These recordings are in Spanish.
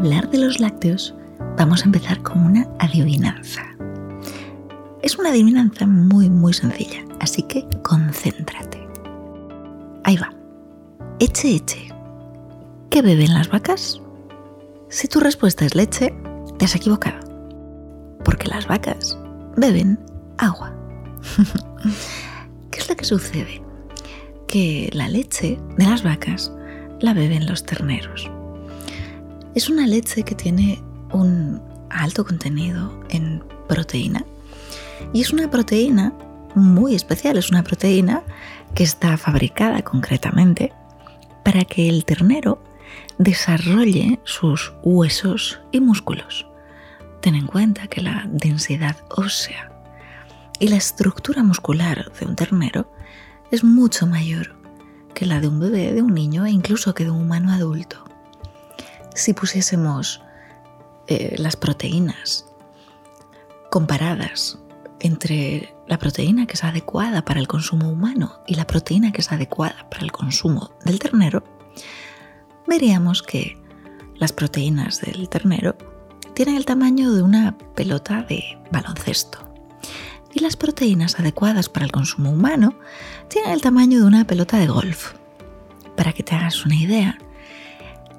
hablar de los lácteos, vamos a empezar con una adivinanza. Es una adivinanza muy, muy sencilla, así que concéntrate. Ahí va. Eche, eche. ¿Qué beben las vacas? Si tu respuesta es leche, te has equivocado. Porque las vacas beben agua. ¿Qué es lo que sucede? Que la leche de las vacas la beben los terneros. Es una leche que tiene un alto contenido en proteína y es una proteína muy especial, es una proteína que está fabricada concretamente para que el ternero desarrolle sus huesos y músculos. Ten en cuenta que la densidad ósea y la estructura muscular de un ternero es mucho mayor que la de un bebé, de un niño e incluso que de un humano adulto. Si pusiésemos eh, las proteínas comparadas entre la proteína que es adecuada para el consumo humano y la proteína que es adecuada para el consumo del ternero, veríamos que las proteínas del ternero tienen el tamaño de una pelota de baloncesto y las proteínas adecuadas para el consumo humano tienen el tamaño de una pelota de golf. Para que te hagas una idea,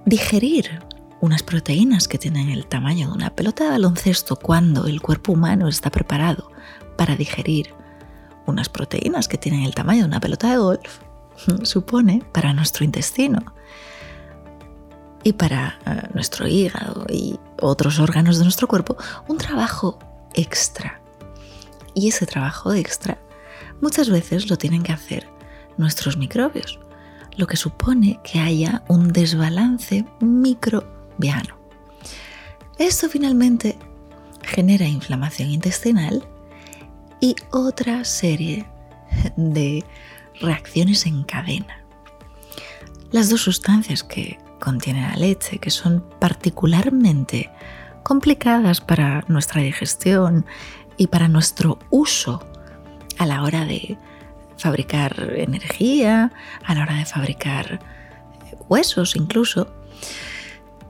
digerir unas proteínas que tienen el tamaño de una pelota de baloncesto cuando el cuerpo humano está preparado para digerir unas proteínas que tienen el tamaño de una pelota de golf, supone para nuestro intestino y para eh, nuestro hígado y otros órganos de nuestro cuerpo un trabajo extra. Y ese trabajo extra muchas veces lo tienen que hacer nuestros microbios, lo que supone que haya un desbalance Esto finalmente genera inflamación intestinal y otra serie de reacciones en cadena. Las dos sustancias que contiene la leche, que son particularmente complicadas para nuestra digestión y para nuestro uso a la hora de fabricar energía, a la hora de fabricar huesos incluso.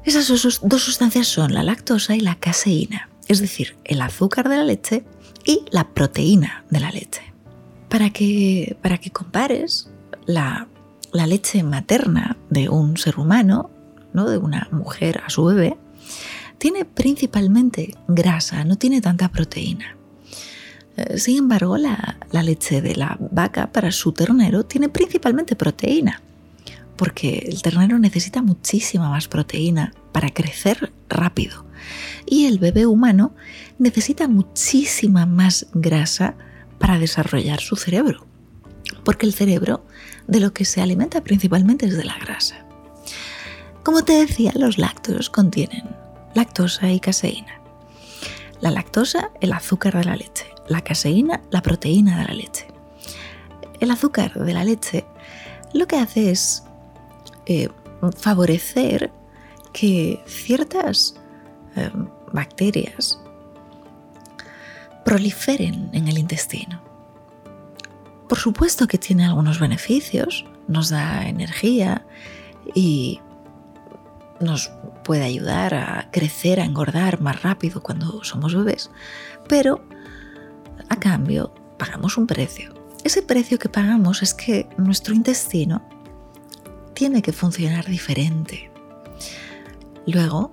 Esas dos sustancias son la lactosa y la caseína, es decir, el azúcar de la leche y la proteína de la leche. Para que, compares la, la leche materna de un ser humano, ¿no? de una mujer a su bebé, tiene principalmente grasa, no tiene tanta proteína. Eh, sin embargo, la, leche de la vaca para su ternero tiene principalmente proteína, porque el ternero necesita muchísima más proteína para crecer rápido y el bebé humano necesita muchísima más grasa para desarrollar su cerebro, porque el cerebro de lo que se alimenta principalmente es de la grasa. Como te decía, los lácteos contienen lactosa y caseína. La lactosa, el azúcar de la leche la caseína, la proteína de la leche. El azúcar de la leche lo que hace es eh, favorecer que ciertas eh, bacterias proliferen en el intestino. Por supuesto que tiene algunos beneficios, nos da energía y nos puede ayudar a crecer, a engordar más rápido cuando somos bebés, pero a cambio, pagamos un precio. Ese precio que pagamos es que nuestro intestino tiene que funcionar diferente. Luego,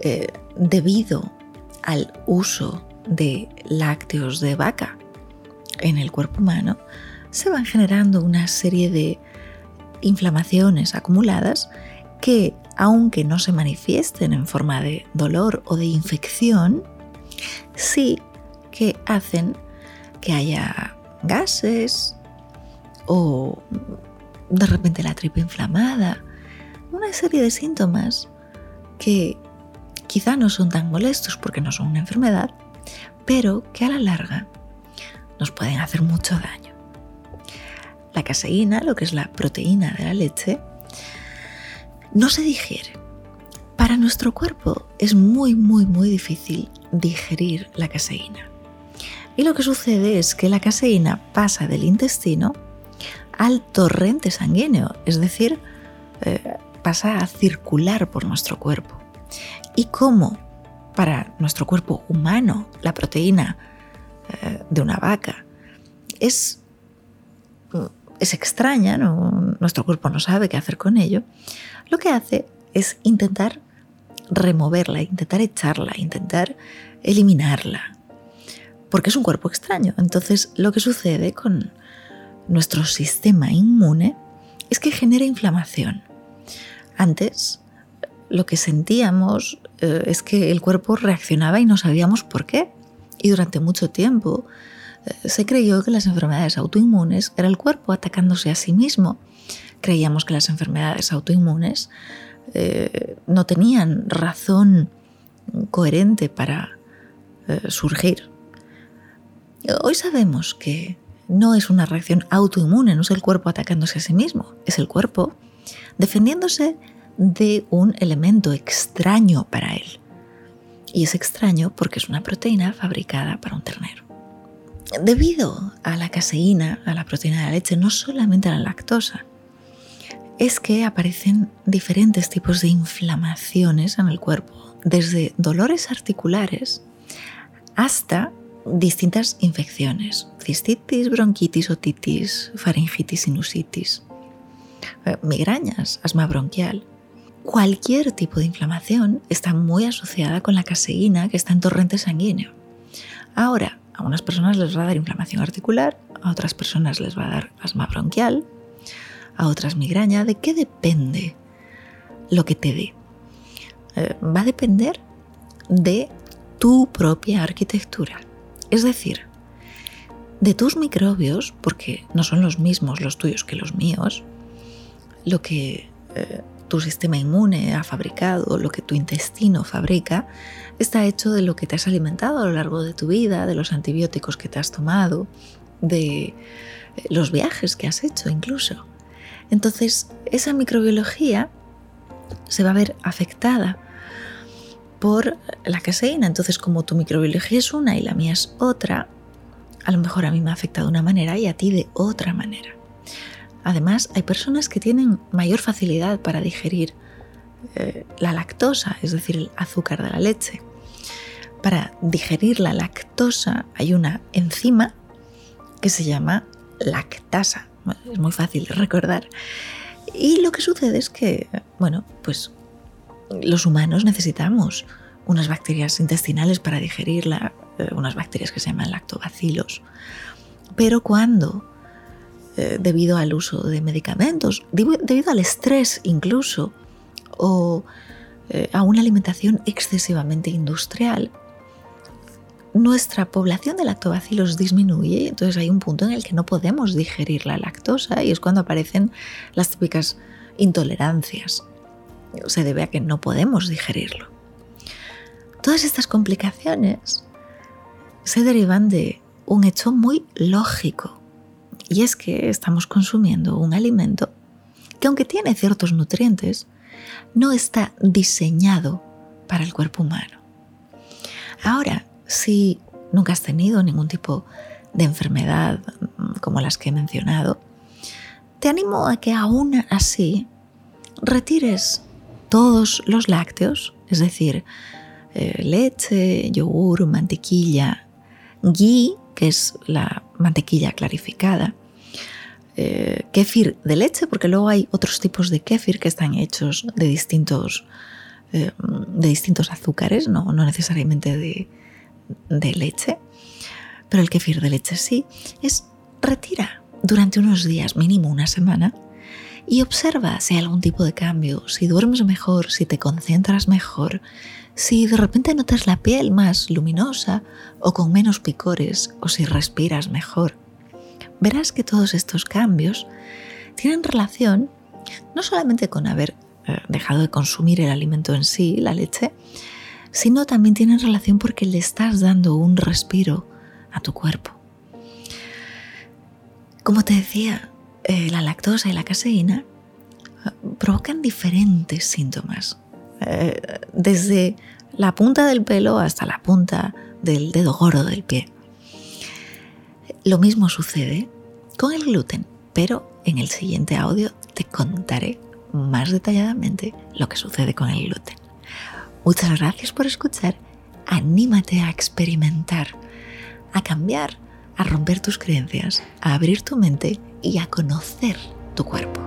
eh, debido al uso de lácteos de vaca en el cuerpo humano, se van generando una serie de inflamaciones acumuladas que, aunque no se manifiesten en forma de dolor o de infección, sí que hacen que haya gases o de repente la tripa inflamada, una serie de síntomas que quizá no son tan molestos porque no son una enfermedad, pero que a la larga nos pueden hacer mucho daño. La caseína, lo que es la proteína de la leche, no se digiere. Para nuestro cuerpo es muy, muy, muy difícil digerir la caseína. Y lo que sucede es que la caseína pasa del intestino al torrente sanguíneo, es decir, eh, pasa a circular por nuestro cuerpo. y cómo para nuestro cuerpo humano la proteína eh, de una vaca es, es extraña, nuestro cuerpo no sabe qué hacer con ello, lo que hace es intentar removerla, intentar echarla, intentar eliminarla, porque es un cuerpo extraño. Entonces lo que sucede con nuestro sistema inmune es que genera inflamación. Antes lo que sentíamos eh, es que el cuerpo reaccionaba y no sabíamos por qué. Y durante mucho tiempo eh, se creyó que las enfermedades autoinmunes era el cuerpo atacándose a sí mismo. Creíamos que las enfermedades autoinmunes eh, no tenían razón coherente para surgir. Hoy sabemos que no es una reacción autoinmune, no es el cuerpo atacándose a sí mismo, es el cuerpo defendiéndose de un elemento extraño para él. Y es extraño porque es una proteína fabricada para un ternero. Debido a la caseína, a la proteína de la leche, no solamente a la lactosa, es que aparecen diferentes tipos de inflamaciones en el cuerpo, desde dolores articulares hasta distintas infecciones, cistitis, bronquitis, otitis, faringitis, sinusitis, eh, migrañas, asma bronquial. Cualquier tipo de inflamación está muy asociada con la caseína que está en torrente sanguíneo. Ahora, a unas personas les va a dar inflamación articular, a otras personas les va a dar asma bronquial, a otras migraña. ¿De qué depende lo que te dé? Eh, va a depender de tu propia arquitectura. Es decir, de tus microbios, porque no son los mismos los tuyos que los míos, lo que eh, tu sistema inmune ha fabricado, lo que tu intestino fabrica, está hecho de lo que te has alimentado a lo largo de tu vida, de los antibióticos que te has tomado, de eh, los viajes que has hecho incluso. Entonces, esa microbiología se va a ver afectada por la caseína. Entonces, como tu microbiología es una y la mía es otra, a lo mejor a mí me afecta de una manera y a ti de otra manera. Además, hay personas que tienen mayor facilidad para digerir eh, la lactosa, es decir, el azúcar de la leche. Para digerir la lactosa hay una enzima que se llama lactasa. es muy fácil recordar. Y lo que sucede es que, bueno, pues los humanos necesitamos unas bacterias intestinales para digerirla, eh, unas bacterias que se llaman lactobacilos. Pero cuando, eh, debido al uso de medicamentos, debido al estrés incluso, o eh, a una alimentación excesivamente industrial, nuestra población de lactobacilos disminuye, entonces hay un punto en el que no podemos digerir la lactosa y es cuando aparecen las típicas intolerancias se debe a que no podemos digerirlo. Todas estas complicaciones se derivan de un hecho muy lógico y es que estamos consumiendo un alimento que aunque tiene ciertos nutrientes, no está diseñado para el cuerpo humano. Ahora, si nunca has tenido ningún tipo de enfermedad mm, como las que he mencionado, te animo a que aún así retires todos los lácteos, es decir, eh, leche, yogur, mantequilla, ghee, que es la mantequilla clarificada, eh, kéfir de leche, porque luego hay otros tipos de kéfir que están hechos de distintos, eh, de distintos azúcares, no, necesariamente de, de leche, pero el kéfir de leche sí, es retira durante unos días, mínimo una semana, y observa si hay algún tipo de cambio, si duermes mejor, si te concentras mejor, si de repente notas la piel más luminosa o con menos picores o si respiras mejor. Verás que todos estos cambios tienen relación no solamente con haber eh, dejado de consumir el alimento en sí, la leche, sino también tienen relación porque le estás dando un respiro a tu cuerpo. Como te decía, eh, la lactosa y la caseína provocan diferentes síntomas, eh, desde la punta del pelo hasta la punta del dedo gordo del pie. Lo mismo sucede con el gluten, pero en el siguiente audio te contaré más detalladamente lo que sucede con el gluten. Muchas gracias por escuchar. Anímate a experimentar, a cambiar, a romper tus creencias, a abrir tu mente y a conocer tu cuerpo.